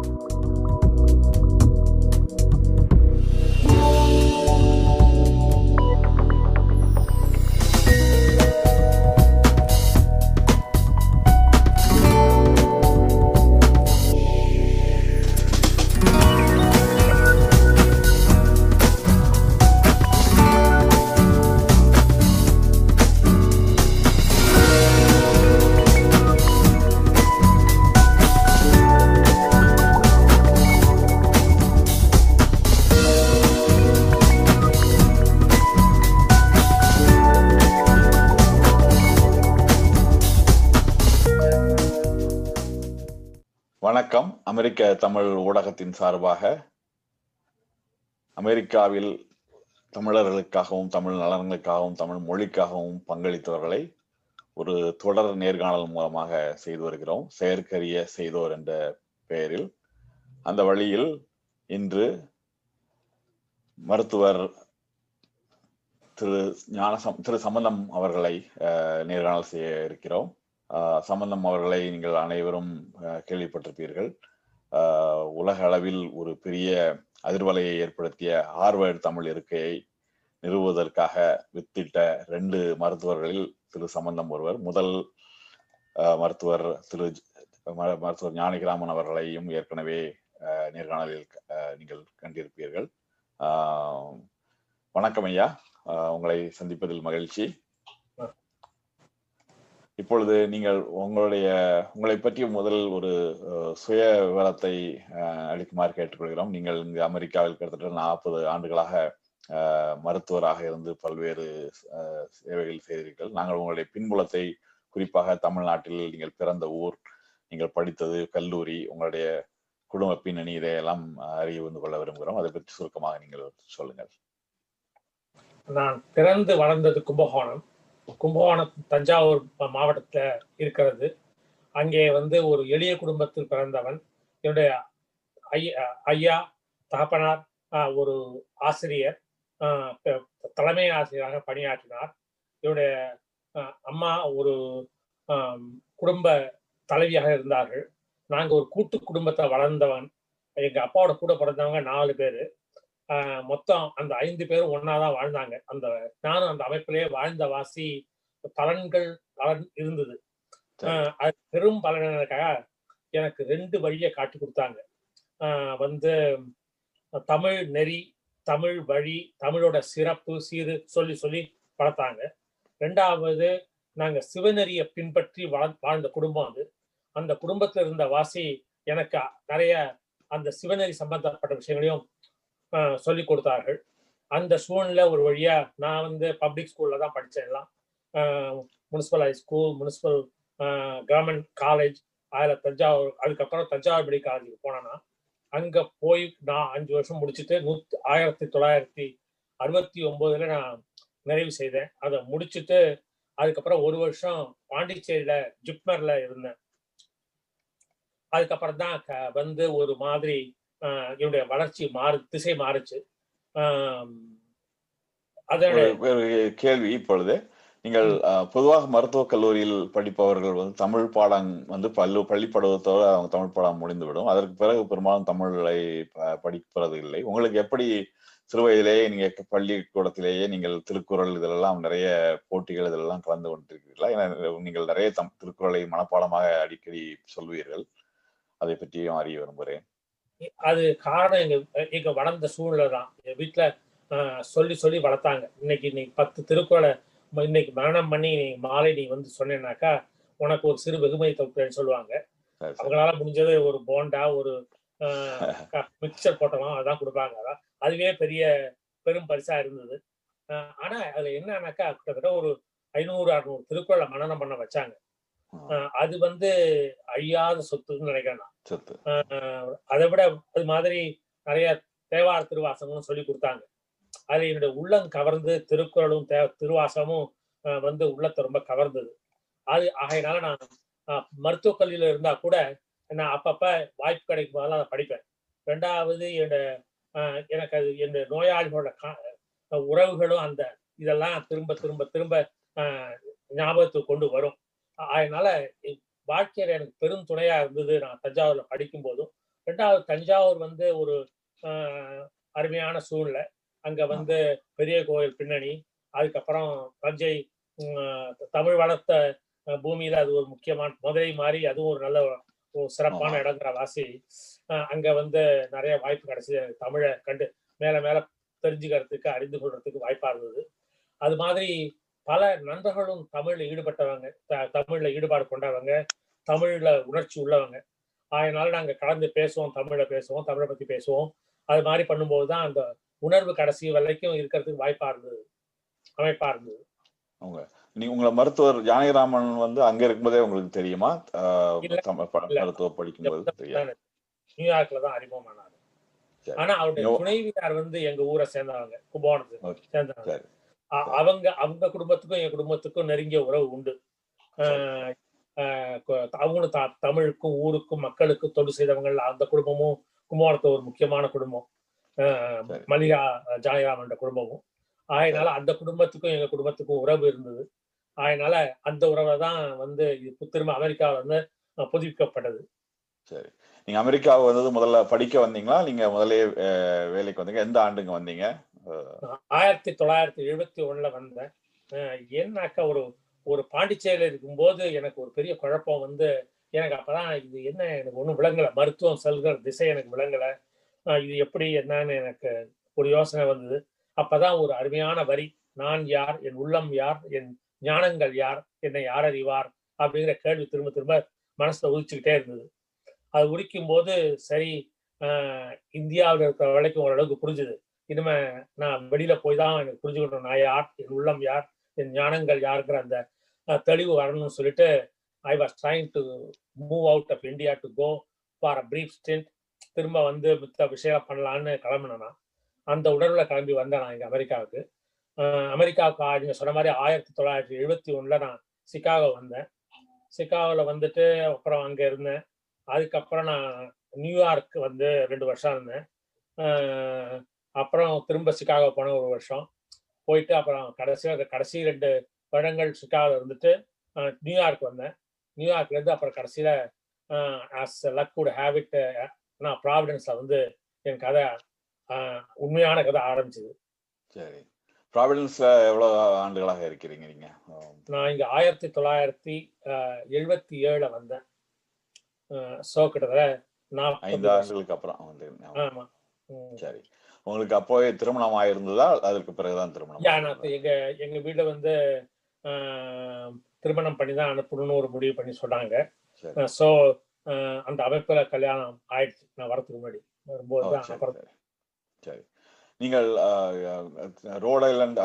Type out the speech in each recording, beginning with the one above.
வணக்கம் தமிழ் ஊடகத்தின் சார்பாக அமெரிக்காவில் தமிழர்களுக்காகவும் தமிழ் நலன்களுக்காகவும் தமிழ் மொழிக்காகவும் பங்களித்தவர்களை ஒரு தொடர் நேர்காணல் மூலமாக செய்து வருகிறோம். செயற்கரிய செய்தோர் என்ற பெயரில். அந்த வழியில் இன்று மருத்துவர் திரு ஞானசம் திரு சம்பந்தம் அவர்களை நேர்காணல் செய்ய இருக்கிறோம். சம்பந்தம் அவர்களை நீங்கள் அனைவரும் கேள்விப்பட்டிருப்பீர்கள். உலக அளவில் ஒரு பெரிய அதிர்வலையை ஏற்படுத்திய ஹார்வர்ட் தமிழ் இருக்கையை நிறுவுவதற்காக வித்திட்ட ரெண்டு மருத்துவர்களில் திரு சம்பந்தம் ஒருவர் முதல் மருத்துவர் திரு மருத்துவர் ஞானகிராமன் அவர்களையும் ஏற்கனவே நேர்காணலில் நீங்கள் கண்டிருப்பீர்கள். வணக்கம் ஐயா. உங்களை சந்திப்பதில் மகிழ்ச்சி. இப்பொழுது நீங்கள் உங்களுடைய உங்களை பற்றி முதல் ஒரு அஹ், சுய விவரத்தை அஹ், அளிக்குமாறு கேட்டுக்கொள்கிறோம். நீங்கள் இங்கு அமெரிக்காவில் கிட்டத்தட்ட நாற்பது ஆண்டுகளாக அஹ், மருத்துவராக இருந்து பல்வேறு அஹ், சேவைகள் செய்தீர்கள். நாங்கள் உங்களுடைய பின்புலத்தை குறிப்பாக தமிழ்நாட்டில் நீங்கள் பிறந்த ஊர் நீங்கள் படித்தது கல்லூரி உங்களுடைய குடும்ப பின்னணி இதையெல்லாம் அறிய வந்து கொள்ள விரும்புகிறோம். அதை பற்றி சுருக்கமாக நீங்கள் சொல்லுங்கள். நான் பிறந்து வளர்ந்தது கும்பகோணம். கும்பகோணம் தஞ்சாவூர் மாவட்டத்தில் மாவட்டத்துல இருக்கிறது. அங்கே வந்து ஒரு எளிய குடும்பத்தில் பிறந்தவன். என்னுடைய ஐயா ஐயா தகப்பனார் ஆஹ், ஒரு ஆசிரியர் ஆஹ், தலைமை ஆசிரியராக பணியாற்றினார். என்னுடைய அம்மா ஒரு குடும்ப தலைவியாக இருந்தார்கள். நாங்க ஒரு கூட்டு குடும்பத்தை வளர்ந்தவன். எங்க அப்பாவோட கூட பிறந்தவங்க நாலு பேர். மொத்தம் அந்த ஐந்து பேரும் ஒன்னாதான் வாழ்ந்தாங்க. அந்த நானும் அந்த அமைப்பிலேயே வாழ்ந்த வாசி பலன்கள் பலன் இருந்தது. அது பெரும் பலனுக்காக எனக்கு ரெண்டு வழியை காட்டி கொடுத்தாங்க. ஆஹ் வந்து தமிழ் நெறி தமிழ் வழி தமிழோட சிறப்பு சீரு சொல்லி சொல்லி வளர்த்தாங்க. ரெண்டாவது நாங்க சிவநெறியை பின்பற்றி வாழ் வாழ்ந்த குடும்பம் அது. அந்த குடும்பத்துல இருந்த வாசி எனக்கு நிறைய அந்த சிவநெறி சம்பந்தப்பட்ட விஷயங்களையும் சொல்லி சொல்லிக் கொடுத்தார்கள். அந்த சூழ்நிலை ஒரு வழியா நான் வந்து பப்ளிக் ஸ்கூல்ல தான் படித்தேன் எல்லாம். Municipal high school municipal government college அதில் தஞ்சாவூர் அதுக்கப்புறம் தஞ்சாவூர் மெடிக்கல் காலேஜுக்கு போனேன்னா அங்க போய் நான் அஞ்சு வருஷம் முடிச்சுட்டு நூத்தி ஆயிரத்தி தொள்ளாயிரத்தி அறுபத்தி ஒம்போதுல நான் நிறைவு செய்தேன். அதை முடிச்சுட்டு அதுக்கப்புறம் ஒரு வருஷம் பாண்டிச்சேரியில ஜிப்மர்ல இருந்தேன். அதுக்கப்புறம் தான் க- வந்து ஒரு மாதிரி என்னுடைய வளர்ச்சி மாறு திசை மாறுச்சு. ஒரு கேள்வி இப்பொழுது. நீங்கள் பொதுவாக மருத்துவக் கல்லூரியில் படிப்பவர்கள் வந்து தமிழ் பாடம் வந்து பள்ளி பள்ளி பருவத்தோட அவங்க தமிழ் பாடம் முடிந்துவிடும். அதற்கு பிறகு பெரும்பாலும் தமிழை படிப்பது இல்லை உங்களுக்கு எப்படி சிறு வயதிலேயே நீங்க பள்ளிக்கூடத்திலேயே நீங்கள் திருக்குறள் இதெல்லாம் நிறைய போட்டிகள் இதெல்லாம் கலந்து கொண்டிருக்கிறீர்களா? ஏன்னா நீங்கள் நிறைய தம் திருக்குறளை மனப்பாடமாக அடிக்கடி சொல்வீர்கள். அதை பற்றியும் அறிய விரும்புகிறேன். அது காரணம் எங்க எங்க வளர்ந்த சூழ்நிலை தான். எங்க வீட்டுல ஆஹ், சொல்லி சொல்லி வளர்த்தாங்க. இன்னைக்கு நீ பத்து திருக்குறளை இன்னைக்கு மரணம் பண்ணி நீ மாலை நீ வந்து சொன்னேன்னாக்கா உனக்கு ஒரு சிறு வெகுமதி தொகுப்பேன்னு சொல்லுவாங்க. அவங்களால முடிஞ்சது ஒரு போண்டா ஒரு மிக்சர் போட்டலாம் அதான் கொடுப்பாங்க. அதான் அதுவே பெரிய பெரும் பரிசா இருந்தது. ஆனா அதுல என்னன்னாக்கா கிட்டத்தட்ட ஒரு ஐநூறு அறுநூறு திருக்குறளை மனனம் பண்ண வச்சாங்க. அது வந்து அழியாத சொத்துன்னு நினைக்கிறேன் நான். அதை விட அது மாதிரி நிறைய தேவார திருவாசகங்களும் சொல்லி கொடுத்தாங்க. அது என்னுடைய உள்ளம் கவர்ந்து திருக்குறளும் தே திருவாசகமும் வந்து உள்ளத்தை ரொம்ப கவர்ந்தது. அது ஆகையினால நான் மருத்துவக் கல்வியில இருந்தா கூட நான் அப்பப்ப வாய்ப்பு கிடைக்கும் போதெல்லாம் அதை படிப்பேன். ரெண்டாவது என்னோட ஆஹ் எனக்கு அது என்னுடைய நோயாளிகளோட உறவுகளும் அந்த இதெல்லாம் திரும்ப திரும்ப திரும்ப ஆஹ் ஞாபகத்துக்கு கொண்டு வரும். அதனால வாழ்க்கையில எனக்கு பெரும் துணையா இருந்தது நான் தஞ்சாவூர்ல படிக்கும் போதும் ரெண்டாவது தஞ்சாவூர் வந்து ஒரு ஆஹ், அருமையான சூழ்நிலை. அங்க வந்து பெரிய கோயில் பின்னணி. அதுக்கப்புறம் தஞ்சை தமிழ் வளர்த்த பூமியில அது ஒரு முக்கியமான மதுரை மாதிரி அதுவும் ஒரு நல்ல ஒரு சிறப்பான. இடங்கிற வாசி. அங்க வந்து நிறைய வாய்ப்பு கிடைச்சி தமிழை கண்டு மேல மேல தெரிஞ்சுக்கிறதுக்கு அறிந்து கொள்றதுக்கு வாய்ப்பா இருந்தது. அது மாதிரி பல நண்பர்களும் தமிழ்ல ஈடுபட்டவங்க தமிழ்ல ஈடுபாடு கொண்டவங்க தமிழ்ல உணர்ச்சி உள்ளவங்க. அதனால நாங்க கலந்து பேசுவோம் தமிழ்ல பேசுவோம் தமிழை பத்தி பேசுவோம். அது மாதிரி பண்ணும்போது தான் அந்த உணர்வு கடைசி வரைக்கும் இருக்கிறதுக்கு வாய்ப்பா இருந்தது. அமைப்பா இருந்தது. நீ உங்களை மருத்துவர் ஜானகிராமன் வந்து அங்க இருக்கும்போதே உங்களுக்கு தெரியுமா. மருத்துவம் படிக்கும்போது தெரியாது. நியூயார்க்ல தான் அறிமுகமானாரு. சரி. ஆனா அவருடைய துணைவியார் வந்து எங்க ஊரை சேர்ந்தவங்க. கும்பகோணத்து Okay. சேர்ந்தவங்க. அவங்க அவங்க குடும்பத்துக்கும் என் குடும்பத்துக்கும் நெருங்கிய உறவு உண்டு. அவங்களும் த- தமிழுக்கும் ஊருக்கும் மக்களுக்கும் தொண்டு செய்தவங்க. அந்த குடும்பமும் கும்பகோணத்து ஒரு முக்கியமான குடும்பம். மல்லிகா ஜாயராமன் குடும்பமும். அதனால அந்த குடும்பத்துக்கும் எங்க குடும்பத்துக்கும் உறவு இருந்தது. அதனால அந்த உறவை தான் வந்து இது திரும்ப அமெரிக்காவில் வந்து புதுப்பிக்கப்பட்டது. சரி. நீங்க அமெரிக்கா வந்தது முதல்ல படிக்க வந்தீங்களா? நீங்க முதல்ல வேலைக்கு வந்தீங்க? எந்த ஆண்டுங்க வந்தீங்க? ஆயிரத்தி தொள்ளாயிரத்தி எழுபத்தி ஒண்ணுல வந்தேன் அஹ் ஏன்னாக்கா ஒரு ஒரு பாண்டிச்சேரியில் இருக்கும்போது எனக்கு ஒரு பெரிய குழப்பம் வந்து எனக்கு அப்பதான் இது என்ன எனக்கு ஒன்றும் விளங்கலை. மருத்துவம் செல்கிற திசை எனக்கு விளங்கலை. இது எப்படி என்னன்னு எனக்கு ஒரு யோசனை வந்தது. அப்பதான் ஒரு அருமையான வரி நான் யார் என் உள்ளம் யார் என் ஞானங்கள் யார் என்னை யார் அறிவார் அப்படிங்கிற கேள்வி திரும்ப திரும்ப மனசுல உதிச்சுக்கிட்டே இருந்தது. அது உரிக்கும் போது சரி ஆஹ் இந்தியாவில் இருக்கிற வரைக்கும் ஓரளவுக்கு புரிஞ்சுது. இனிமே நான் வெளியில போய் தான் எனக்கு புரிஞ்சுக்கணும். நான் யார்? என் உள்ளம் யார்? என் ஞானங்கள் யாருங்கிற அந்த தெளிவு வரணும்னு சொல்லிட்டு I was trying to move out of India to go for a brief stint திரும்ப வந்து மித்த விஷயம் பண்ணலான்னு கிளம்பினேன் நான். அந்த உடலில் கிளம்பி வந்தேன் நான் இங்கே அமெரிக்காவுக்கு. அமெரிக்காவுக்கு நீங்கள் சொன்ன மாதிரி ஆயிரத்தி தொள்ளாயிரத்தி எழுபத்தி ஒன்றில் நான் சிக்காகோ வந்தேன். சிக்காகோவில் வந்துட்டு அப்புறம் அங்கே இருந்தேன். அதுக்கப்புறம் நான் நியூயார்க் வந்து ரெண்டு வருஷம் இருந்தேன். அப்புறம் திரும்ப சிகாகோ போன ஒரு வருஷம். போயிட்டு அப்புறம் கடைசியாக கடைசி ரெண்டு வருடங்கள் சிகாகோ இருந்துட்டு நியூயார்க் வந்தேன். நியூயார்க்ல இருந்து அப்புறம் கடைசியில ஆஸ் லக் குட் ஹேபிட் நான் ப்ராவிடன்ஸ்ல வந்து என் கதை உண்மையான கதை ஆரம்பிச்சது. சரி. ப்ராவிடன்ஸ்ல எவ்வளவு ஆண்டுகளாக இருக்கிறீங்க நீங்க? நான் இங்க ஆயிரத்தி தொள்ளாயிரத்தி எழுபத்தி ஏழுல வந்தேன். ஸோ கிட்டத்தட்ட ஐந்து நாற்பது ஆண்டுகளுக்கு அப்புறம் வந்தீங்க ஆமா. ஆமா. ம். சரி. உங்களுக்கு அப்போவே திருமணம் ஆயிருந்ததா? அதற்கு பிறகுதான் திருமணம்? எங்க எங்க வீட்டுல வந்து திருமணம் பண்ணி தான் அனுப்பணும்னு ஒரு முடிவு பண்ணி சொன்னாங்க. ஸோ அந்த அமைப்புல கல்யாணம் ஆயிடுச்சு. நான் வரதுக்கு முன்னாடி வரும்போது தான் சரி அப்புறம் சரி. சரி. நீங்கள் ரோட் ஐலண்ட்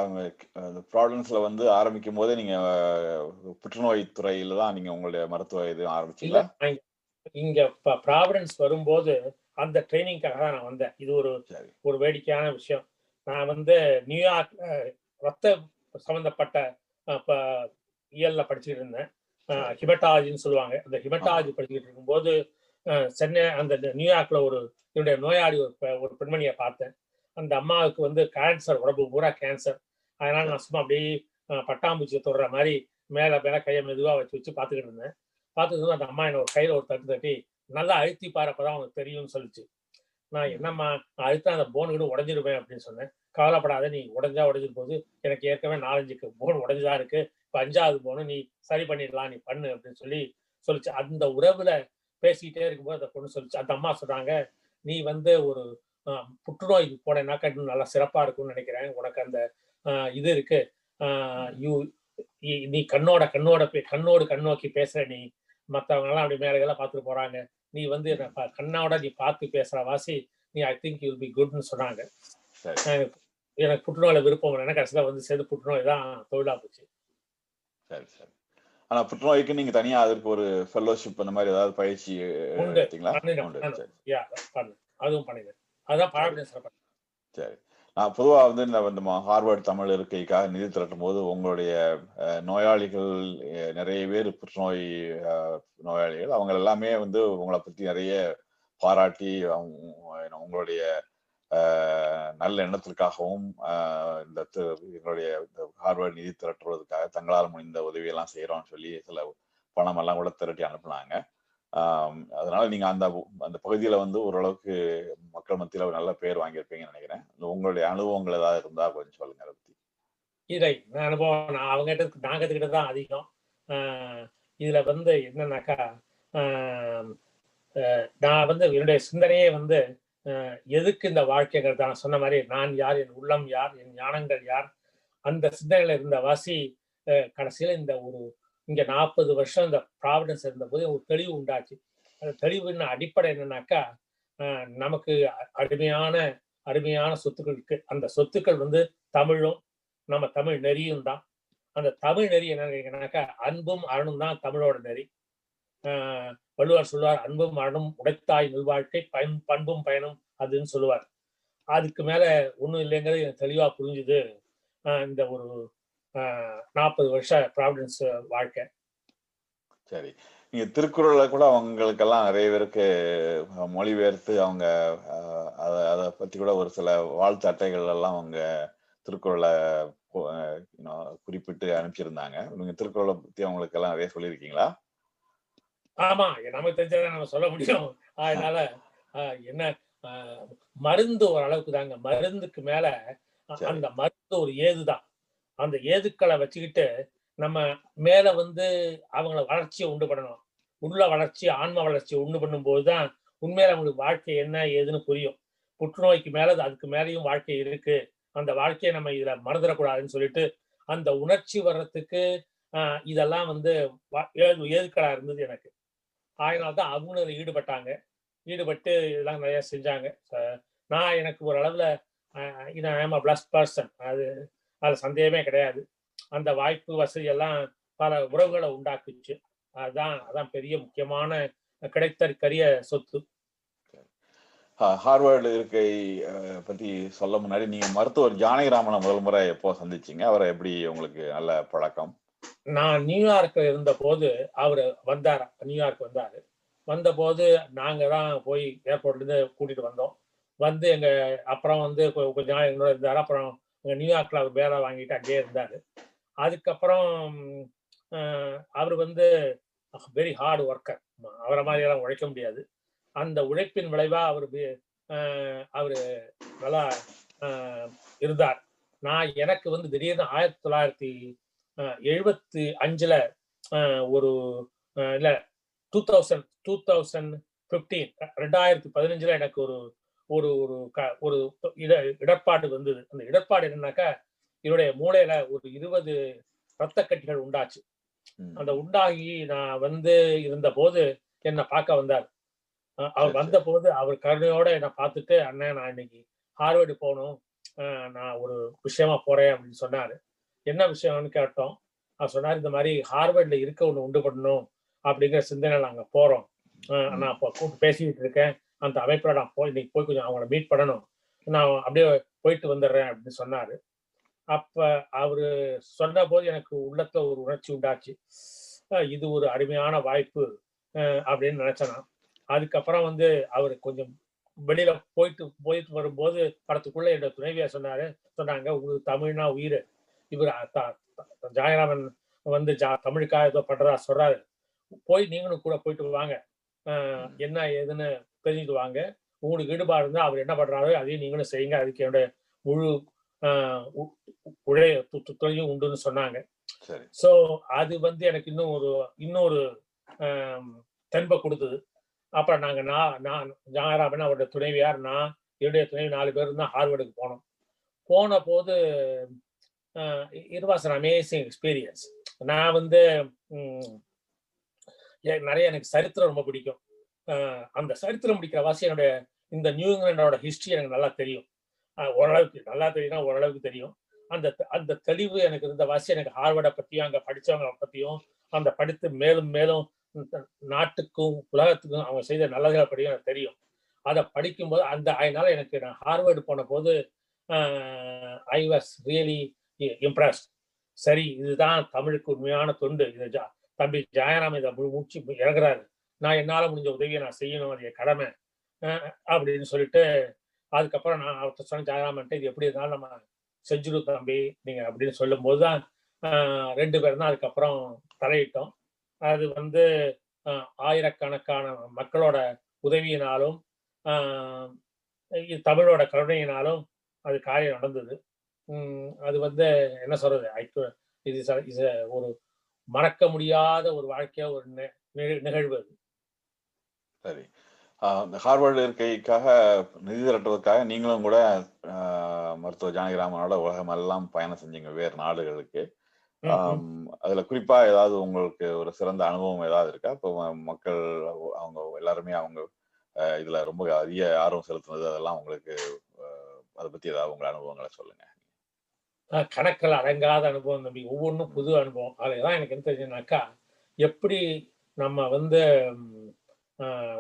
ப்ராவிடன்ஸ்ல வந்து ஆரம்பிக்கும் போதே நீங்க புற்றுநோய் துறையில தான் நீங்க உங்களுடைய மருத்துவ இது ஆரம்பிச்சீங்களா? இங்க- ப்ராவிடன்ஸ் வரும்போது அந்த ட்ரைனிங்காக தான் நான் வந்தேன். இது ஒரு ஒரு வேடிக்கையான விஷயம். நான் வந்து நியூயார்க் ரத்த சம்பந்தப்பட்ட இயல்ல படிச்சுட்டு இருந்தேன். சரி. ஹிமட்டாலஜின்னு சொல்லுவாங்க. அந்த ஹிமட்டாலஜி படிச்சுக்கிட்டு இருக்கும்போது சென்னை அந்த நியூயார்க்ல ஒரு என்னுடைய நோயாளி ஒரு ஒரு பெண்மணியை பார்த்தேன். அந்த அம்மாவுக்கு வந்து கேன்சர் உடம்பு பூரா கேன்சர் அதனால நான் சும்மா அப்படியே அஹ், பட்டாம்பூச்சியை தொடுற மாதிரி மேல மேல கையை மெதுவா வச்சு வச்சு பார்த்துக்கிட்டு இருந்தேன். பார்த்துட்டு அந்த அம்மா என்ன ஒரு கையில ஒரு தட்டு தட்டி நல்லா அழுத்தி பாருப்பதான் உனக்கு தெரியும்னு சொல்லிச்சு. நான் என்னம்மா நான் அழுத்தா அந்த போன் கூட உடஞ்சிருவேன் அப்படின்னு சொன்னேன். கவலைப்படாத நீ உடஞ்சா உடஞ்சிரு போது எனக்கு ஏற்கனவே நாலஞ்சு போன் உடஞ்சுதான் இருக்கு. இப்ப அஞ்சாவது போனு நீ சரி பண்ணிடலாம் நீ பண்ணு அப்படின்னு சொல்லி சொல்லிச்சு. அந்த உறவுல பேசிக்கிட்டே இருக்கும்போது அந்த பொண்ணு சொல்லிச்சு. அந்த அம்மா சொல்றாங்க நீ வந்து ஒரு புற்றுநோய் போனேன்னாக்கா இன்னும் நல்லா சிறப்பா இருக்கும்னு நினைக்கிறேன். உனக்கு அந்த ஆஹ், இது இருக்கு. ஆஹ், you- நீ- கண்ணோட கண்ணோட கண்ணோடு கண் நோக்கி பேசுற நீ மத்தவங்க எல்லாம் அப்படி மேலே பார்த்துட்டு போறாங்க. நீ வந்து என்ன கண்ணோட நீ பார்த்து பேசுற வாசி. நீ ஐ திங்க் யூ பி குட்னு சொன்னாங்க. எனக்கு புற்றுநோயில விருப்பம் இல்லைன்னா கடைசியில் வந்து சேர்ந்து புற்றுநோய் தான் தொழிலா போச்சு. சரி சரி. ஆனா புற்றுநோய்க்கு நீங்க தனியா அதற்கு ஒரு ஃபெல்லோஷிப் அந்த மாதிரி ஏதாவது பயிற்சி. எடுத்தீங்களா? அதுவும் பண்ணிடுறேன் ப்ராவிடன்ஸ்ல பண்ணேன். சரி. நான் பொதுவாக வந்து இந்த ஹார்வர்ட் தமிழ் இருக்கைக்காக நிதி திரட்டும் போது உங்களுடைய அஹ், நோயாளிகள் நிறைய பேர் புற்றுநோய் நோயாளிகள் அவங்க எல்லாமே வந்து உங்களை பத்தி நிறைய பாராட்டி அவங்க உங்களுடைய நல்ல எண்ணத்திற்காகவும் இந்த எங்களுடைய இந்த ஹார்வர்ட் நிதி திரட்டுவதற்காக தங்களால் முடிந்த உதவியெல்லாம் செய்யறோம்னு சொல்லி சில பணம் எல்லாம் கூட திரட்டி அனுப்புனாங்க. அதனால நீங்க அந்த அந்த பகுதியில வந்து ஓரளவுக்கு மக்கள் மத்தியில ஒரு நல்ல பேர் வாங்கியிருப்பீங்கன்னு நினைக்கிறேன். உங்களுடைய அனுபவங்கள் ஏதாவது இருந்தா கொஞ்சம் சொல்லுங்க அதை பத்தி இல்லை அனுபவம் நான் அவங்ககிட்ட நான் நாங்க தான் அதிகம். ஆஹ் இதுல வந்து என்னன்னாக்கா ஆஹ் அஹ் நான் வந்து என்னுடைய சிந்தனையே வந்து ஆஹ் எதுக்கு இந்த வாழ்க்கைங்கிறது நான் சொன்ன மாதிரி நான் யார் என் உள்ளம் யார் என் ஞானங்கள் யார் அந்த சிந்தனையில இருந்த வாசி அஹ் கடைசியில இந்த ஒரு இங்க நாற்பது வருஷம் இந்த ப்ராவிடன்ஸ் இருந்தபோது ஒரு தெளிவு உண்டாச்சு. அந்த தெளிவுன்னு அடிப்படை என்னன்னாக்கா நமக்கு அ- அருமையான அருமையான சொத்துக்கள் இருக்கு. அந்த சொத்துக்கள் வந்து தமிழும் நம்ம தமிழ் நெறியும் தான். அந்த தமிழ் நெறி என்ன கேட்கனாக்கா அன்பும் அருணும் தான் தமிழோட நெறி. ஆஹ் வள்ளுவர் சொல்லுவார் அன்பும் அருணும் உடைத்தாய் நல்வாழ்க்கை பயன் பண்பும் பயனும் அதுன்னு சொல்லுவார். அதுக்கு மேல ஒண்ணும் இல்லைங்கிறது எனக்கு தெளிவா புரிஞ்சுது. ஆஹ் இந்த ஒரு நாற்பது வருஷ ப்ராவிடன்ஸ் வாழ்க்கை. சரி. நீங்க திருக்குறளை கூட அவங்களுக்கெல்லாம் நிறைய பேருக்கு மொழிபெயர்த்து அவங்க அத அதை பத்தி கூட ஒரு சில வாழ்த்து அட்டைகள் எல்லாம் அவங்க திருக்குறளை குறிப்பிட்டு அனுப்பிச்சிருந்தாங்க நீங்க திருக்குறளை பத்தி அவங்களுக்கு எல்லாம் நிறைய சொல்லியிருக்கீங்களா? ஆமா. நமக்கு தெரிஞ்சதை நம்ம சொல்ல முடியும். அதனால ஆஹ் என்ன மருந்து ஒரு அளவுக்கு தாங்க. மருந்துக்கு மேல. அந்த மருந்து ஒரு ஏதுதான். அந்த ஏதுக்களை வச்சுக்கிட்டு நம்ம மேல வந்து அவங்கள வளர்ச்சியை உண்டு பண்ணணும். உள்ள வளர்ச்சி ஆன்ம வளர்ச்சியை உண்டு பண்ணும்போது தான் உண்மையில அவங்களுக்கு வாழ்க்கை என்ன ஏதுன்னு புரியும். புற்றுநோய்க்கு மேல அதுக்கு மேலேயும் வாழ்க்கை இருக்கு. அந்த வாழ்க்கையை நம்ம இதுல மறந்துடக்கூடாதுன்னு சொல்லிட்டு அந்த உணர்ச்சி வர்றதுக்கு ஆஹ் இதெல்லாம் வந்து வா- ஏதுக்களா இருந்தது எனக்கு. அதனால தான் அவங்களும் ஈடுபட்டாங்க. ஈடுபட்டு இதெல்லாம் நிறைய செஞ்சாங்க. நான் எனக்கு ஒரு அளவுல ஆஹ் இது ஐம் அ பிளஸ் பர்சன் அது அது சந்தேகமே கிடையாது. அந்த வாய்ப்பு வசதி எல்லாம் பல உறவுகளை உண்டாக்குச்சு. அதுதான் அதான் பெரிய முக்கியமான கிடைத்தற்கரிய சொத்து. ஹார்வர்டு இருக்கை பத்தி சொல்ல முன்னாடி நீங்க மருத்துவர் ஜானகிராமனை முதல் முறை எப்போ சந்திச்சீங்க? அவரை எப்படி உங்களுக்கு நல்ல பழக்கம்? நான் நியூயார்க்ல இருந்த போது அவர் வந்தார் நியூயார்க் வந்தாரு. வந்தபோது நாங்க தான் போய் ஏர்போர்ட்ல இருந்து கூட்டிட்டு வந்தோம். வந்து எங்க அப்புறம் வந்து கொஞ்ச நாள் எங்களோட இருந்தாரு. அப்புறம் எங்க நியூயார்க்ல அவர் வேலை வாங்கிட்டு அங்கேயே இருந்தாரு. அதுக்கப்புறம் அவர் வந்து வெரி ஹார்ட் ஒர்க்கர் அவரை மாதிரியெல்லாம் உழைக்க முடியாது. அந்த உழைப்பின் விளைவா அவர் அவர் நல்லா இருந்தார். நான் எனக்கு வந்து திடீர்னு ஆயிரத்தி தொள்ளாயிரத்தி எழுபத்தி அஞ்சுல ஒரு இல்லை two thousand two thousand fifteen ரெண்டாயிரத்தி பதினஞ்சுல எனக்கு ஒரு ஒரு ஒரு க- ஒரு இட இடர்பாடு வந்தது. அந்த இடர்பாடு என்னன்னாக்கா என்னுடைய மூளையில ஒரு இருபது ரத்த கட்டிகள் உண்டாச்சு. அந்த உண்டாகி நான் வந்து இருந்த போது என்னை பார்க்க வந்தார். அவர் வந்த போது அவர் கருணையோட என்னை பார்த்துட்டு அண்ணன் நான் இன்னைக்கு ஹார்வர்டு போகணும். நான் ஒரு விஷயமா போறேன் அப்படின்னு சொன்னாரு. என்ன விஷயம்னு கேட்டோம். அவர் சொன்னார் இந்த மாதிரி ஹார்வர்ட்ல இருக்க ஒண்ணு உண்டு பண்ணணும் அப்படிங்கிற சிந்தனை நாங்க போறோம். நான் இப்போ கூப்பிட்டு பேசிக்கிட்டு இருக்கேன். அந்த அமைப்புல நான் போய் இன்னைக்கு போய் கொஞ்சம் அவங்கள மீட் பண்ணணும். நான் அப்படியே போயிட்டு வந்துடுறேன் அப்படின்னு சொன்னாரு. அப்ப அவரு சொன்ன போது எனக்கு உள்ளத்துல ஒரு உணர்ச்சி உண்டாச்சு. இது ஒரு அருமையான வாய்ப்பு அப்படின்னு நினைச்சேன் அதுக்கப்புறம் வந்து அவர் கொஞ்சம் வெளியில போயிட்டு போயிட்டு வரும்போது படத்துக்குள்ள என்னோட துணைவியா சொன்னாரு சொன்னாங்க உங்களுக்கு தமிழ்னா உயிர். இவர் ஜாயராமன் வந்து ஜா தமிழுக்காக ஏதோ பண்றதா சொல்றாரு. போய் நீங்களும் கூட போயிட்டு வாங்க. என்ன ஏதுன்னு தெரிஞ்சுட்டு வாங்க. உங்களுக்கு ஈடுபாடு இருந்தால் அவர் என்ன பண்றாரோ அதையும் நீங்களும் செய்யுங்க. அதுக்கு என்னுடைய முழு உழைய து- து- துணையும் உண்டுன்னு சொன்னாங்க. ஸோ அது வந்து எனக்கு இன்னும் ஒரு இன்னொரு தென்பை கொடுத்தது. அப்புறம் நாங்க நான் நான் ஜாராமன் அவருடைய துணைவியார் நான் என்னுடைய துணைவி நாலு பேர் தான் ஹார்வர்டுக்கு போனோம். போன போது it was an amazing experience நான் வந்து நிறைய எனக்கு சரித்திரம் ரொம்ப பிடிக்கும். அந்த சரித்திரம் பிடிக்கிற வாசி என்னுடைய இந்த நியூ இங்கிலாண்டோட ஹிஸ்டரி எனக்கு நல்லா தெரியும். ஓரளவுக்கு நல்லா தெரியும்னா ஓரளவுக்கு தெரியும். அந்த அந்த தெளிவு எனக்கு இருந்த வாசி எனக்கு ஹார்வர்டை பற்றியும் அங்கே படித்தவங்க பற்றியும் அந்த படித்து மேலும் மேலும் நாட்டுக்கும் உலகத்துக்கும் அவங்க செய்த நல்லதுகளை பற்றியும் எனக்கு தெரியும். அதை படிக்கும்போது அந்த அதனால எனக்கு நான் ஹார்வர்டு போன போது ஐ வாஸ் ரியலி இம்ப்ரெஸ்ட் சரி இதுதான் தமிழுக்கு உண்மையான தொண்டு. இது ஜா- தம்பி ஜாயராம் இதை மூச்சு இறங்குறாரு. நான் என்னால் முடிஞ்ச உதவியை நான் செய்யணும் அது கடமை அப்படின்னு சொல்லிட்டு அதுக்கப்புறம் நான் அவர்கிட்ட சொன்ன ஜெயராமன்ட்டு இது எப்படி இருந்தாலும் நம்ம செஞ்சிடும் தம்பி. நீங்க அப்படின்னு சொல்லும் தான் ஆஹ் ரெண்டு பேரும் தான் அதுக்கப்புறம் தலையிட்டோம். அது வந்து ஆயிரக்கணக்கான மக்களோட உதவியினாலும் ஆஹ், இது தமிழோட கருணையினாலும் அது காரியம் நடந்தது. உம், அது வந்து என்ன சொல்றது? இது இது ஒரு மறக்க முடியாத ஒரு வாழ்க்கையா ஒரு நிகழ்வு அது. சரி. ஹார்வர்டு இருக்கைக்காக நிதி திரட்டுவதற்காக நீங்களும் கூட ஆஹ் மருத்துவர் ஜானகிராமனோட உலகம் எல்லாம் பயணம் செஞ்சீங்க வேறு நாடுகளுக்கு. அதுல குறிப்பா ஏதாவது உங்களுக்கு ஒரு சிறந்த அனுபவம் ஏதாவது இருக்கா? இப்போ மக்கள் அவங்க எல்லாருமே அவங்க இதுல ரொம்ப அதிக ஆர்வம் செலுத்துனது அதெல்லாம் உங்களுக்கு அதை பத்தி ஏதாவது உங்க அனுபவங்களை சொல்லுங்க. கணக்கில் அடங்காத அனுபவம் தம்பி. ஒவ்வொன்றும் புது அனுபவம். அதில் தான் எனக்கு என்ன தெரிஞ்சுனாக்கா எப்படி நம்ம வந்து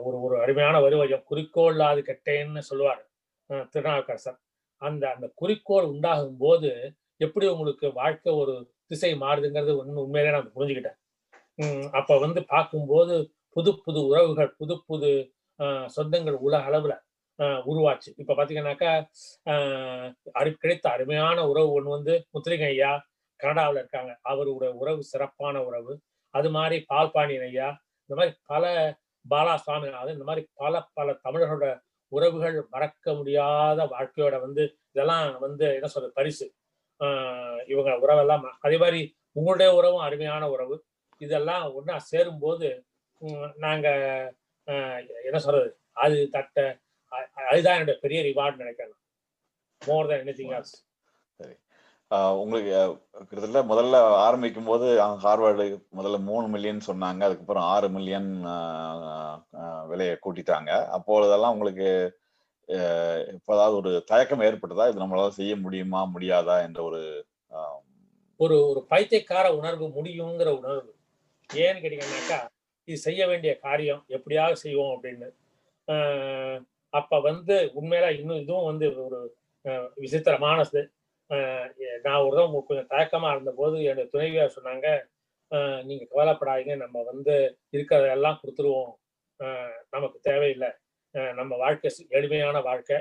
ஒரு ஒரு அருமையான வருவாயம். குறிக்கோள் இல்லாது கெட்டேன்னு சொல்லுவார் அஹ், திருநாவுக்கரசர். அந்த அந்த குறிக்கோள் உண்டாகும் போது எப்படி உங்களுக்கு வாழ்க்கை ஒரு திசை மாறுதுங்கிறது ஒன்று உண்மையிலே நான் புரிஞ்சுக்கிட்டேன். உம், அப்ப வந்து பார்க்கும்போது புது புது உறவுகள் புது புது சொந்தங்கள் உலக அளவுல அஹ், உருவாச்சு. இப்ப பாத்தீங்கன்னாக்கா ஆஹ் அரு கிடைத்த அருமையான உறவு ஒன்று வந்து முத்திரிகை ஐயா கனடாவில் இருக்காங்க. அவருடைய உறவு சிறப்பான உறவு. அது மாதிரி பால்பாண்டியன் ஐயா இந்த மாதிரி பல பாலா சுவாமிநாதன் இந்த மாதிரி பல பல தமிழர்களோட உறவுகள் மறக்க முடியாத வாழ்க்கையோட வந்து இதெல்லாம் வந்து என்ன சொல்றது பரிசு. ஆஹ் இவங்க உறவெல்லாம் அதே மாதிரி உங்களுடைய உறவும் அருமையான உறவு. இதெல்லாம் ஒண்ணா சேரும்போது நாங்க ஆஹ் என்ன சொல்றது அது தட்ட அதுதான் என்னோட பெரிய ரிவார்டு நினைக்கிறேன் மோர் தென் எனிதிங் ஆஹ் உங்களுக்கு கிட்டத்தட்ட முதல்ல ஆரம்பிக்கும் போது அவங்க ஹார்வர்டு முதல்ல மூணு மில்லியன் சொன்னாங்க. அதுக்கப்புறம் ஆறு மில்லியன் விலையை கூட்டிட்டாங்க. அப்பொழுதெல்லாம் உங்களுக்கு இப்போதாவது ஒரு தயக்கம் ஏற்பட்டதா? இது நம்மளால செய்ய முடியுமா முடியாதா? என்ற ஒரு ஒரு ஒரு பைத்தியக்கார உணர்வு முடியுங்கிற உணர்வு. ஏன்னு கேட்டீங்கன்னாக்கா இது செய்ய வேண்டிய காரியம் எப்படியாவது செய்வோம் அப்படின்னு. ஆஹ் அப்ப வந்து உண்மையில இன்னும் இதுவும் வந்து ஒரு விசித்திரமானது. நான் ஒரு தடவை உங்களுக்கு கொஞ்சம் தயக்கமா இருந்தபோது என்னுடைய துணைவியார் சொன்னாங்க நீங்க கவலைப்படாதீங்க நம்ம வந்து இருக்கிறதெல்லாம் கொடுத்துருவோம். நமக்கு தேவையில்லை. நம்ம வாழ்க்கை எளிமையான வாழ்க்கை.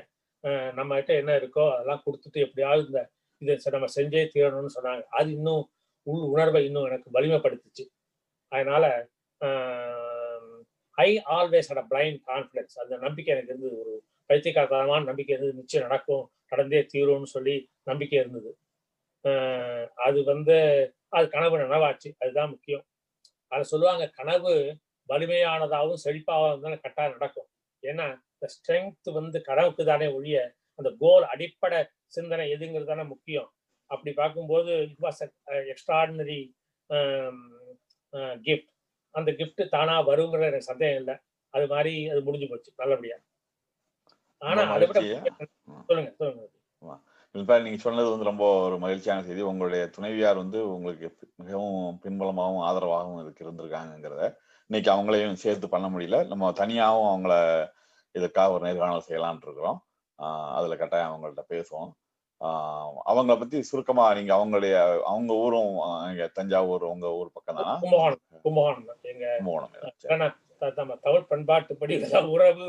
நம்ம கிட்ட என்ன இருக்கோ அதெல்லாம் கொடுத்துட்டு எப்படியாவது இந்த இதை நம்ம செஞ்சே தீரணும்னு சொன்னாங்க. அது இன்னும் உள் உணர்வை இன்னும் எனக்கு வலிமைப்படுத்துச்சு. அதனால I always had blind confidence அந்த நம்பிக்கை எனக்கு இருந்தது ஒரு பைத்தியக்காரத்தனமான நம்பிக்கை இருந்தது. நிச்சயம் நடக்கும் நடந்தே தீரும்னு சொல்லி நம்பிக்கை இருந்தது. ஆஹ் அது வந்து அது கனவு நனவாச்சு. அதுதான் முக்கியம். அதை சொல்லுவாங்க கனவு வலிமையானதாகவும் செழிப்பாகவும் இருந்தாலும் கட்டாக நடக்கும். ஏன்னா இந்த ஸ்ட்ரென்த் வந்து கனவுக்கு தானே ஒழிய அந்த கோல் அடிப்படை சிந்தனை எதுங்கிறது தானே முக்கியம். அப்படி பார்க்கும்போது இட் வாஸ் எக்ஸ்ட்ராடினரி கிஃப்ட் அந்த கிஃப்ட் தானாக வருங்கிற எனக்கு சந்தேகம் இல்லை. அது மாதிரி அது முடிஞ்சு போச்சு நல்லபடியாக ஆனா ரொம்ப அதை விட மகிழ்ச்சி. சொல்லுங்க நீங்க சொன்னது வந்து ரொம்ப ஒரு மகிழ்ச்சியான செய்தி. உங்களுடைய துணைவியார் வந்து உங்களுக்கு மிகவும் பின்பலமாகவும் ஆதரவாகவும் இதுக்கு இருந்திருக்காங்கிறத இன்னைக்கு அவங்களையும் சேர்த்து பண்ண முடியல. நம்ம தனியாகவும் அவங்கள இதுக்காக ஒரு நேர்காணல் செய்யலாம்னு இருக்கிறோம். அதுல கட்டாயம் அவங்கள்ட்ட பேசுவோம். ஆஹ் அவங்கள பத்தி சுருக்கமா நீங்க அவங்களுடைய அவங்க ஊரும் தஞ்சாவூர் உங்க ஊர் பக்கம் தானா கும்பகோணம் கும்பகோணம். எங்க கும்பகோணம் நம்ம தமிழ் பண்பாட்டுப்படி இதெல்லாம் உறவு.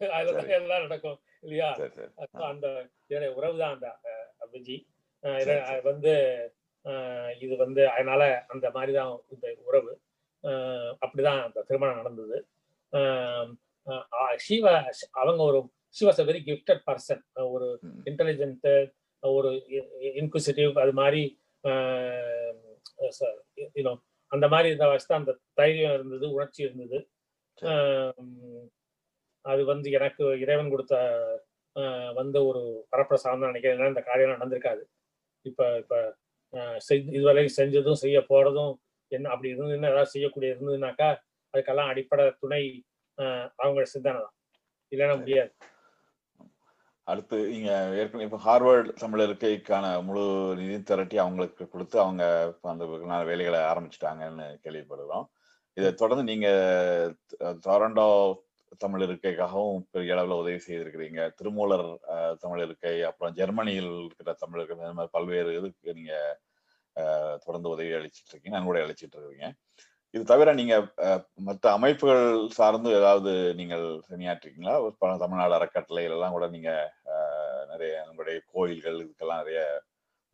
சரி. எல்லாம் நடக்கும் இல்லையா? அந்த என்னுடைய உறவு தான் அந்த அது வந்து இது வந்து அதனால அந்த மாதிரி தான் இந்த உறவு. அப்படிதான் அந்த திருமணம் நடந்தது. சிவ அவங்க ஒரு she was a very gifted person ஒரு. இன்டெலிஜென்ட் ஒரு இன்குசிட்டிவ் அது மாதிரி அந்த மாதிரி இருந்த வயசு அந்த தைரியம் இருந்தது உணர்ச்சி இருந்தது. அது வந்து எனக்கு இறைவன் கொடுத்த ஆஹ், வந்த ஒரு வரப்பிரசாதம் தான் நினைக்கிறேன். இந்த காரியம் நடந்திருக்காது. இப்ப இப்ப இதுவரை செஞ்சதும் செய்ய போறதும் என்ன அப்படி இருந்ததுன்னா ஏதாவது செய்யக்கூடிய இருந்ததுனாக்கா அதுக்கெல்லாம் அடிப்படை துணை ஆஹ், அவங்களோட சிந்தனை தான். இல்லைன்னா. முடியாது. அடுத்து நீங்க ஏற்கனவே இப்போ ஹார்வர்ட் தமிழ் இருக்கைக்கான முழு நிதி திரட்டி அவங்களுக்கு கொடுத்து அவங்க அந்த வேலைகளை ஆரம்பிச்சிட்டாங்கன்னு கேள்விப்படுறோம். இதை தொடர்ந்து நீங்க த- டொரண்டோ தமிழ் இருக்கைக்காகவும் பெரிய அளவில் உதவி செய்திருக்கிறீங்க. திருமூலர் தமிழ் இருக்கை அப்புறம் ஜெர்மனியில் இருக்கிற தமிழ் இருக்கை இந்த மாதிரி பல்வேறு இதுக்கு நீங்க தொடர்ந்து உதவி அளிச்சிட்டு இருக்கீங்க நன்கொடை அளிச்சிட்டு இருக்கீங்க இது தவிர நீங்க மற்ற அமைப்புகள் சார்ந்து ஏதாவது நீங்கள் பணியாற்றிருக்கீங்களா? தமிழ்நாடு அறக்கட்டளை எல்லாம் கூட நீங்க நிறைய உங்களுடைய கோயில்கள் இதுக்கெல்லாம் நிறைய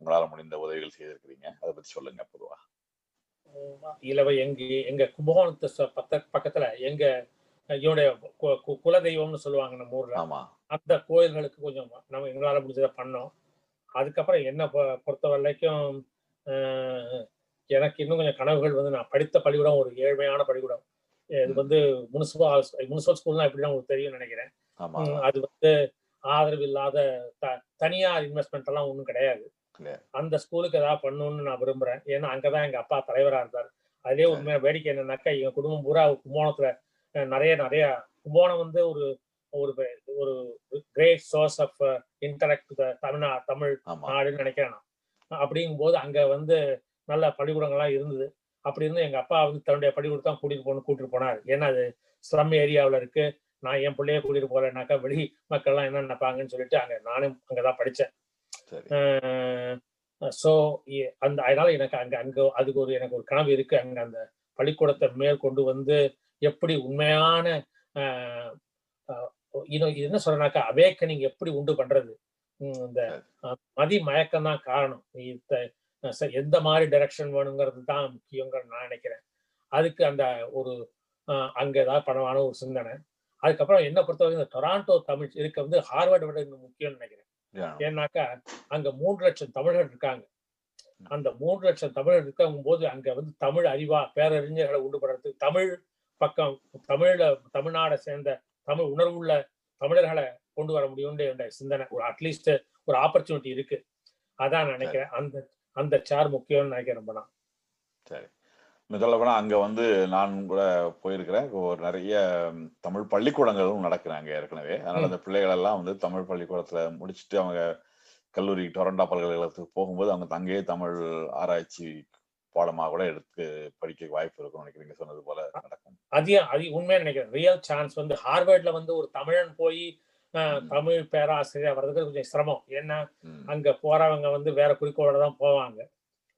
உங்களால் முடிந்த உதவிகள் செய்திருக்கிறீங்க. அதை பத்தி சொல்லுங்க பொதுவாக இலவ எங்க எங்க கும்பகோணத்து பத்த பக்கத்துல எங்க கு- குலதெய்வம்னு சொல்லுவாங்க நம்ம ஊர்ல. அந்த கோயில்களுக்கு கொஞ்சம் நம்ம எங்களால முடிஞ்சதை பண்ணோம். அதுக்கப்புறம் என்ன பொறுத்த வரைக்கும் எனக்கு இன்னும் கொஞ்சம் கனவுகள் வந்து நான் படித்த பள்ளிக்கூடம் ஒரு ஏழ்மையான பள்ளிக்கூடம். இது வந்து முனிசிபல் முனிசிபல் ஸ்கூல்னா எப்படின்னு உங்களுக்கு தெரியும்னு நினைக்கிறேன். அது வந்து ஆதரவு இல்லாத த- தனியார் இன்வெஸ்ட்மெண்ட் எல்லாம் ஒன்றும் கிடையாது. அந்த ஸ்கூலுக்கு ஏதாவது பண்ணணும்னு நான் விரும்புறேன். ஏன்னா அங்கதான் எங்க அப்பா தலைவரா இருந்தார். அதே உண்மையா வேடிக்கை என்னன்னாக்கா எங்க குடும்பம் பூரா கும்போணத்துல நிறைய நிறைய கும்போணம் வந்து ஒரு ஒரு ஒரு கிரேட் சோர்ஸ் ஆஃப் இன்டலெக்ட் தமிழ்நா தமிழ் நாடுன்னு நினைக்கிறேன் நான். அப்படிங்கும்போது அங்க வந்து நல்ல பள்ளிக்கூடங்கள்லாம் இருந்தது. அப்படி இருந்து எங்க அப்பா வந்து தன்னுடைய பள்ளிக்கூடம் தான் கூட்டிட்டு போகணும் கூட்டிட்டு போனார். ஏன்னா அது ஸ்லம் ஏரியாவுல இருக்கு. நான் என் பிள்ளைய கூட்டிட்டு போறேன்னாக்கா வெளி மக்கள்லாம் என்ன நினைப்பாங்கன்னு சொல்லிட்டு அங்க நானும் அங்கதான் படிச்சேன். சரி ஸோ அந்த அதனால எனக்கு அங்க அங்க அதுக்கு ஒரு எனக்கு ஒரு கனவு இருக்கு. அங்க அந்த பள்ளிக்கூடத்தை மேற்கொண்டு வந்து எப்படி உண்மையான இன்னும் என்ன சொல்றேனாக்கா அவேக்கனிங் எப்படி உண்டு பண்றது? இந்த மதி மயக்கம் தான் காரணம். ச- எந்த மாதிரி டைரக்ஷன் வேணுங்கிறது தான் முக்கியங்கிற நான் நினைக்கிறேன். அதுக்கு அந்த ஒரு அங்க ஏதாவது பணமான ஒரு சிந்தனை. அதுக்கப்புறம் என்ன பொறுத்தவரைக்கும் இந்த டொராண்டோ தமிழ் இருக்க வந்து ஹார்வர்டை விட இன்னும் முக்கியம்னு நினைக்கிறேன். ஏன்னாக்கா அங்க மூன்று லட்சம் தமிழர் இருக்காங்க. அந்த மூன்று லட்சம் தமிழர் இருக்கும் போது அங்க வந்து தமிழ் அறிவா பேரறிஞர்களை உண்டு பண்றதுக்கு தமிழ் பக்கம் தமிழ்ல தமிழ்நாடை சேர்ந்த தமிழ் உணர்வுள்ள தமிழர்களை கொண்டு வர முடியும்னு என்ற சிந்தனை ஒரு அட்லீஸ்ட் ஒரு ஆப்பர்ச்சுனிட்டி இருக்கு. அதான் நான் நினைக்கிறேன். அந்த அந்த சார் முக்கியம்னு நினைக்கிறேன் ரொம்ப நான் சரி. இன்னும் சொல்ல போனா அங்க வந்து நான் கூட போயிருக்கிறேன். ஒரு நிறைய தமிழ் பள்ளிக்கூடங்களும் நடக்குறாங்க ஏற்கனவே. அதனால. அந்த பிள்ளைகள் எல்லாம் வந்து தமிழ் பள்ளிக்கூடத்துல முடிச்சுட்டு அவங்க கல்லூரி டொரண்டோ பல்கலைக்கழகத்துக்கு போகும்போது அவங்க அங்கேயே தமிழ் ஆராய்ச்சி பாடமா கூட எடுத்து படிக்க வாய்ப்பு இருக்கும் நினைக்கிறீங்க சொன்னது போல நடக்கும். அதிகம் அது உண்மையா நினைக்கிறேன். ரியல் சான்ஸ் வந்து ஹார்வர்ட்ல வந்து ஒரு தமிழன் போய். தமிழ் பேராசிரியர் வர்றதுக்கு கொஞ்சம் சிரமம். ஏன்னா அங்க போறவங்க வந்து வேற குறிக்கோளோட தான் போவாங்க.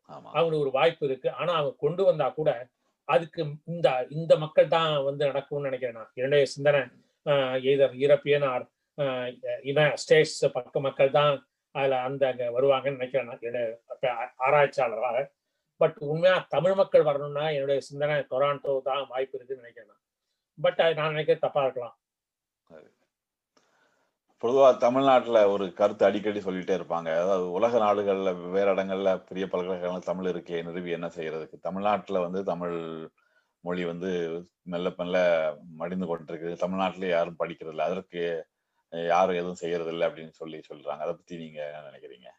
அவங்களுக்கு ஒரு வாய்ப்பு இருக்கு. ஆனா அவங்க கொண்டு வந்தா கூட அதுக்கு இந்த இந்த மக்கள் தான் வந்து நடக்கும்னு நினைக்கிறேன் நான். என்னுடைய சிந்தனை. எய்தர் யூரோப்பியன் ஆர் ஸ்டேட்ஸ் பக்க மக்கள் தான் அதுல அந்த அங்க வருவாங்கன்னு நினைக்கிறேன் நான். என்னுடைய ஆராய்ச்சியாளராக. பட் உண்மையா தமிழ் மக்கள் வரணும்னா என்னுடைய சிந்தனை டொராண்டோ தான் வாய்ப்பு இருக்குன்னு நினைக்கிறேன் நான். பட் அது நான் நினைக்கிறது தப்பா இருக்கலாம். பொதுவா தமிழ்நாட்டுல ஒரு கருத்து அடிக்கடி சொல்லிட்டே இருப்பாங்க. அதாவது உலக நாடுகள்ல வேற இடங்கள்ல பெரிய பல்கலைக்கழகங்கள் தமிழ் இருக்கே நிறுவி என்ன செய்யறதுக்கு? தமிழ்நாட்டுல வந்து தமிழ் மொழி வந்து மெல்ல மெல்ல மடிந்து கொண்டிருக்கு தமிழ்நாட்டிலே யாரும் படிக்கிறது இல்லை அதற்கு யாரும் எதுவும் செய்யறது இல்லை அப்படின்னு சொல்லி சொல்றாங்க. அதை பத்தி நீங்க என்ன நினைக்கிறீங்க?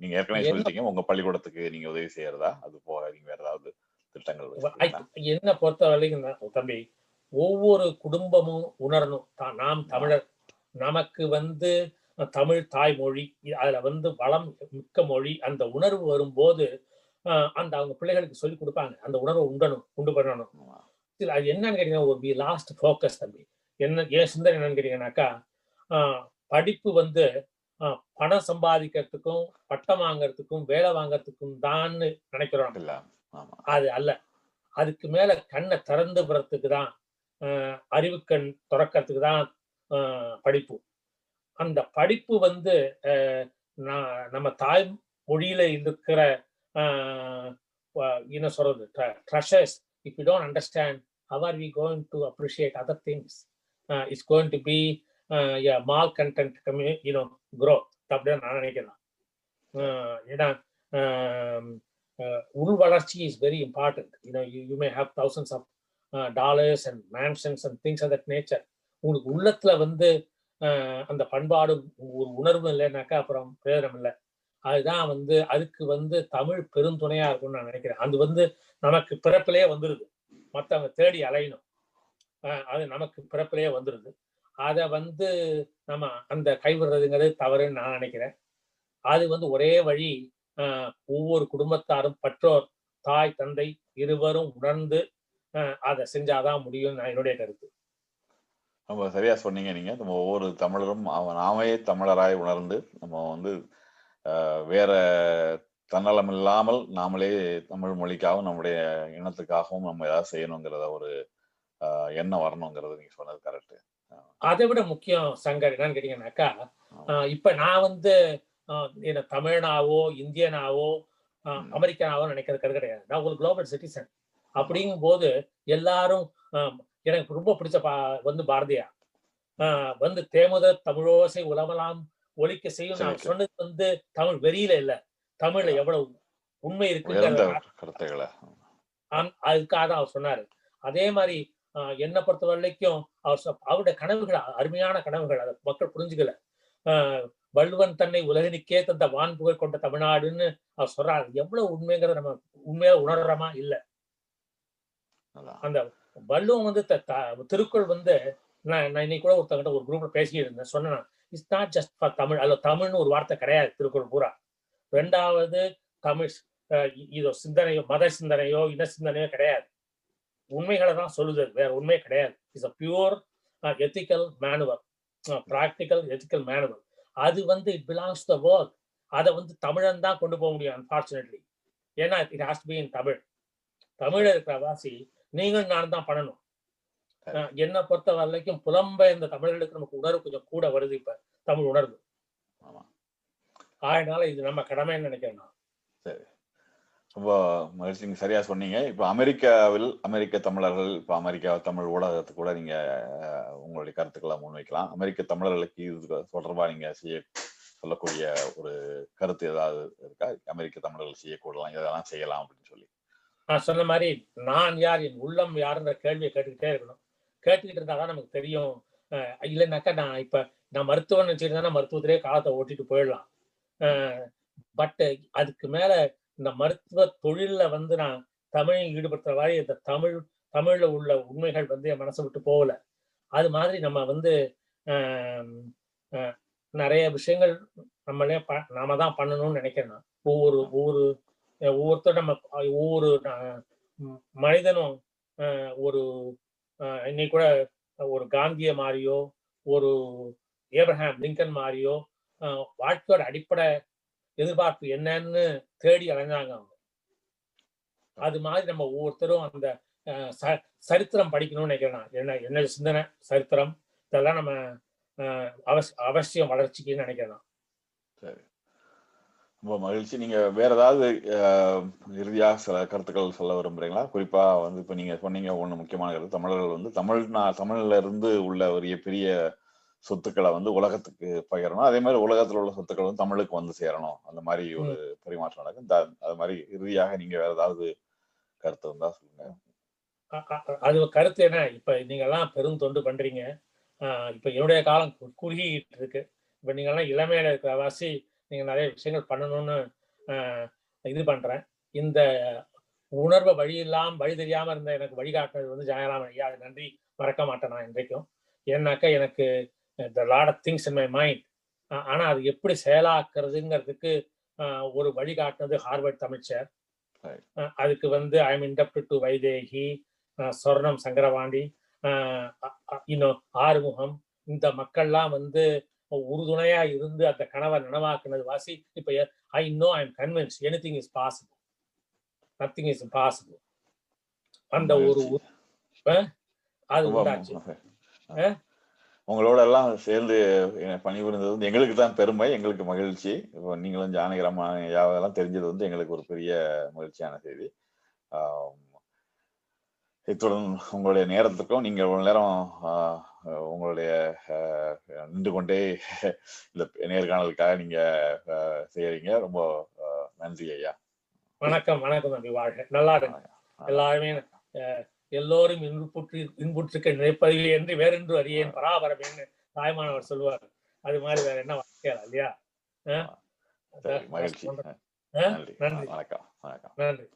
நீங்க ஏற்கனவே சொல்லிட்டீங்க. உங்க பள்ளிக்கூடத்துக்கு நீங்க உதவி செய்யறதா? அது போக நீங்க வேற ஏதாவது திட்டங்கள்? என்ன பொறுத்த வரைக்கும் தம்பி ஒவ்வொரு குடும்பமும் உணரணும். நாம் தமிழர் நமக்கு வந்து தமிழ் தாய்மொழி அதுல வந்து வளம் மிக்க மொழி அந்த உணர்வு வரும்போது அந்த அவங்க பிள்ளைகளுக்கு சொல்லி கொடுப்பாங்க. அந்த உணர்வை உண்டணும் உண்டு பண்ணணும். அது என்னன்னு கேட்டீங்கன்னா ஒரு வி லாஸ்ட் ஃபோக்கஸ் தம்பி. என்ன ஏன் சிந்தனை என்னன்னு கேட்டீங்கன்னாக்கா ஆஹ் படிப்பு வந்து பணம் சம்பாதிக்கிறதுக்கும் பட்டம் வாங்குறதுக்கும் வேலை வாங்குறதுக்கும் தான் நினைக்கிறோம் அது அல்ல. அதுக்கு மேல கண்ணை திறந்து விடுறதுக்கு தான் அறிவுக்கண் திறக்கிறதுக்கு தான் படிப்பு. அந்த படிப்பு வந்து நம்ம தாய் மொழியில இருக்கிற ஆஹ் என்ன சொல்றது treasures if you don't understand how are we going to appreciate other things uh, it's going to be uh, yeah mal content you know growth அப்படின்னு நான் நினைக்கிறேன். ஆஹ் ஏன்னா உள் வளர்ச்சி is very important you know you may have thousands of dollars and mansions and things of that nature உங்களுக்கு உள்ளத்துல வந்து அந்த பண்பாடு ஒரு உணர்வு இல்லைன்னாக்கா அப்புறம் பிரயோஜனம் இல்லை. அதுதான் வந்து அதுக்கு வந்து தமிழ் பெருந்துணையா இருக்கும்னு நான் நினைக்கிறேன். அது வந்து நமக்கு பிறப்பிலேயே வந்துருது. மற்றவங்க தேடி அலையணும். அது நமக்கு பிறப்பிலேயே வந்துருது. அதை வந்து நம்ம அந்த கைவிடுறதுங்கிறது தவறுன்னு நான் நினைக்கிறேன். அது வந்து ஒரே வழி ஒவ்வொரு குடும்பத்தாரும் பெற்றோர் தாய் தந்தை இருவரும் உணர்ந்து அதை செஞ்சாதான் முடியும் நான் என்னுடைய கருத்து. ரொம்ப சரியா சொன்னீங்க நீங்க. நம்ம ஒவ்வொரு தமிழரும் அவ- நாமே தமிழராய் உணர்ந்து நம்ம வந்து வேற தன்னலம் இல்லாமல் நாமளே தமிழ் மொழிக்காகவும் நம்முடைய இனத்துக்காகவும் நம்ம ஏதாவது செய்யணுங்கிறத ஒரு எண்ணம் வரணுங்கிறது நீங்க சொன்னது கரெக்ட் அதை விட முக்கியம் சங்கர் என்னன்னு கேட்டீங்கன்னாக்கா இப்ப நான் வந்து என்ன தமிழனாவோ இந்தியனாவோ. அமெரிக்காவும் நினைக்கிறது கிடையாது. நான் ஒரு குளோபல் சிட்டிசன் அப்படிங்கும் போது எல்லாரும் எனக்கு ரொம்ப பிடிச்ச பா வந்து பாரதியார். ஆஹ், வந்து தேமுத தமிழோசை உலகலாம் ஒலிக்க செய்யும் நான். சொன்னது வந்து தமிழ் வெறியில இல்ல. தமிழ்ல எவ்வளவு உண்மை அந்- அதுக்காக தான் அவர் சொன்னாரு. அதே மாதிரி என்னை பொறுத்த வரைக்கும் அவர் அவருடைய கனவுகள் அருமையான கனவுகள் அதை மக்கள் புரிஞ்சுக்கல. ஆஹ், வள்ளுவன் தன்னை உலகினுக்கே தந்த வான்புகழ் கொண்ட தமிழ்நாடுன்னு அவர் சொல்றாரு. எவ்வளவு உண்மைங்கிறத நம்ம உண்மையா உணர்றோமா? இல்ல. அந்த வள்ளுவம் வந்து த- த- திருக்குறள் வந்து நான் நான் இன்னைக்கு கூட ஒருத்தங்கிட்ட ஒரு குரூப்ல பேசிட்டு இருந்தேன் சொன்னேன் it's not just for Tamil அல்ல தமிழ்னு ஒரு வார்த்தை கிடையாது திருக்குறள் பூரா. ரெண்டாவது தமிழ் இதோ சிந்தனையோ மத சிந்தனையோ இன சிந்தனையோ கிடையாது. உண்மைகளை தான் சொல்லுது. வேற உண்மை கிடையாது. It's a pure ethical manual practical ethical manual அது வந்து இட் பிலாங்ஸ் த வேர்ல்ட் அதை வந்து தமிழன் தான் கொண்டு போக முடியும் அன்பார்ச்சுனேட்லி ஏன்னா it has been Tamil. Tamil இருக்கிற வாசி நீங்கள் நான் தான் பண்ணணும். என்னை பொறுத்த வரைக்கும் புலம்பெயர்ந்த தமிழர்களுக்கு நமக்கு உணர்வு கொஞ்சம் கூட வருது இப்ப தமிழ் உணர்வு. ஆமா. அதனால இது நம்ம கடமைன்னு நினைக்கிறேன் நான். ரொம்ப மகிழ்ச்சி நீங்க சரியா சொன்னீங்க. இப்ப அமெரிக்காவில் அமெரிக்க தமிழர்கள் இப்ப அமெரிக்கா தமிழ் ஊடகத்துக்கு கூட நீங்க உங்களுடைய கருத்துக்களை முன்வைக்கலாம். அமெரிக்க தமிழர்களுக்கு இது தொடர்பா நீங்க செய்ய சொல்லக்கூடிய ஒரு கருத்து ஏதாவது இருக்கா? அமெரிக்க தமிழர்கள் செய்யக்கூடலாம் இதெல்லாம் செய்யலாம் அப்படின்னு சொல்லி. நான் சொன்ன மாதிரி நான் யார் என் உள்ளம் யாருன்ற கேள்வியை கேட்டுக்கிட்டே இருக்கணும். கேட்டுக்கிட்டு இருந்தாதான் நமக்கு தெரியும். இல்லைனாக்கா நான் இப்போ நான் மருத்துவம் நினைச்சிருந்தேன்னா மருத்துவத்திலே காலத்தை ஓட்டிட்டு போயிடலாம். பட்டு அதுக்கு மேலே இந்த மருத்துவ தொழிலில் வந்து நான் தமிழை ஈடுபடுத்துற மாதிரி இந்த தமிழ் தமிழில் உள்ள உண்மைகள் வந்து என் மனசை விட்டு போகல. அது மாதிரி நம்ம வந்து நிறைய விஷயங்கள் நம்மளே ப நாம தான் பண்ணணும்னு நினைக்கிறேன் ஒவ்வொரு ஒவ்வொரு ஒவ்வொருத்தர் ஒவ்வொருத்தரும் நம்ம ஒவ்வொரு மனிதனும் ஒரு இன்னைக்கு கூட ஒரு காந்திய மாதிரியோ ஒரு ஏப்ரஹாம் லிங்கன் மாதிரியோ வாழ்க்கையோட அடிப்படை எதிர்பார்ப்பு என்னன்னு தேடி அலைஞ்சாங்க அவங்க. அது மாதிரி நம்ம ஒவ்வொருத்தரும் அந்த ச- சரித்திரம் படிக்கணும்னு நினைக்கிறேன் என்ன என்ன சிந்தனை சரித்திரம் இதெல்லாம் நம்ம அஹ், அவசியம் வளர்ச்சிக்குன்னு நினைக்கிறேன் சரி. ரொம்ப மகிழ்ச்சி. நீங்க வேற ஏதாவது அஹ், இறுதியா சில கருத்துக்கள் சொல்ல விரும்புறீங்களா? குறிப்பா வந்து இப்ப நீங்க சொன்னீங்க ஒண்ணு முக்கியமான கருத்து. தமிழர்கள் வந்து தமிழ்நா தமிழ்ல இருந்து உள்ள ஒரு பெரிய சொத்துக்களை வந்து உலகத்துக்கு பகிரணும். அதே மாதிரி உலகத்துல உள்ள சொத்துக்கள் வந்து தமிழுக்கு வந்து சேரணும். அந்த மாதிரி ஒரு பரிமாற்றம் நடக்கும். அது மாதிரி இறுதியாக நீங்க வேற ஏதாவது கருத்து இருந்தா சொல்லுங்க. அது கருத்து என்ன? இப்ப நீங்க எல்லாம் பெரும் தொண்டு பண்றீங்க. இப்ப என்னுடைய காலம் குறுகிட்டு இருக்கு. இப்ப நீங்க எல்லாம் இளமையில இருக்கிற வாசி நீங்க நிறைய விஷயங்கள் பண்ணணும்னு இது பண்றேன். இந்த உணர்வை வழி இல்லாம வழி தெரியாம இருந்த எனக்கு வழிகாட்டுனது வந்து ஜெயராமன் ஐயா. அது நன்றி. மறக்க மாட்டேன் நான் இன்றைக்கும் ஏன்னாக்கா எனக்கு the lot of things in my mind ஆனா அது எப்படி செயலாக்குறதுங்கிறதுக்கு ஒரு வழிகாட்டுனது ஹார்வர்ட் தமிழ்ச்சர் அதுக்கு வந்து I am indebted to Vaidehi uh Sornam uh- இன்னும் ஆறுமுகம். இந்த மக்கள்லாம் வந்து உறுதுணையா இருந்து அந்த கனவை நனவாக்குனது வாசி இப்ப I know I am convinced anything is possible nothing is possible அந்த ஒரு அது உண்டாச்சு. உங்களோட எல்லாம் சேர்ந்து பணிபுரிந்தது வந்து எங்களுக்கு தான் பெருமை எங்களுக்கு மகிழ்ச்சி. இப்போ நீங்களும் ஜானகிராம யாவதெல்லாம் தெரிஞ்சது வந்து எங்களுக்கு ஒரு பெரிய மகிழ்ச்சியான செய்தி. இத்துடன் உங்களுடைய நேரத்துக்கும் நீங்க இவ்வளவு நேரம் உங்களுடைய நின்று கொண்டே இந்த நேர்காணலுக்காக நீங்க செய்யறீங்க. ரொம்ப நன்றி ஐயா. வணக்கம் வணக்கம் தம்பி வாழ்க. நல்லா இருங்க. எல்லாருமே எல்லோரும் இன்புற்று இன்புற்றுக்க நினைப்பதில்லை என்று வேறென்று அறியேன். பராபரமேன்னு தாய்மானவர் சொல்லுவார் அது மாதிரி வேற என்ன வாக்கியம் இல்லையா? நன்றி. நன்றி. வணக்கம் வணக்கம். நன்றி.